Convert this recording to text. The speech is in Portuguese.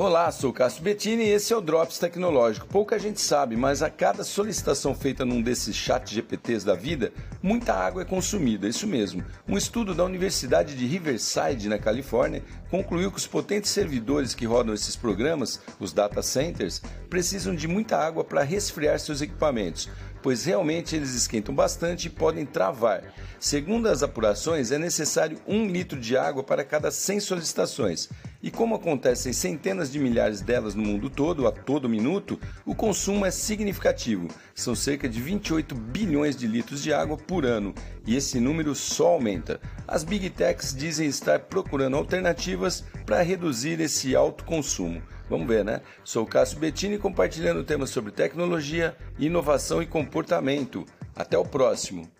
Olá, sou Cássio Bettini e esse é o Drops Tecnológico. Pouca gente sabe, mas a cada solicitação feita num desses chat GPTs da vida, muita água é consumida, isso mesmo. Um estudo da Universidade de Riverside, na Califórnia, concluiu que os potentes servidores que rodam esses programas, os data centers, precisam de muita água para resfriar seus equipamentos, pois realmente eles esquentam bastante e podem travar. Segundo as apurações, é necessário um litro de água para cada 100 solicitações. E como acontecem centenas de milhares delas no mundo todo, a todo minuto, o consumo é significativo. São cerca de 28 bilhões de litros de água por ano, e esse número só aumenta. As Big Techs dizem estar procurando alternativas para reduzir esse alto consumo. Vamos ver, né? Sou Cássio Bettini compartilhando temas sobre tecnologia, inovação e comportamento. Até o próximo!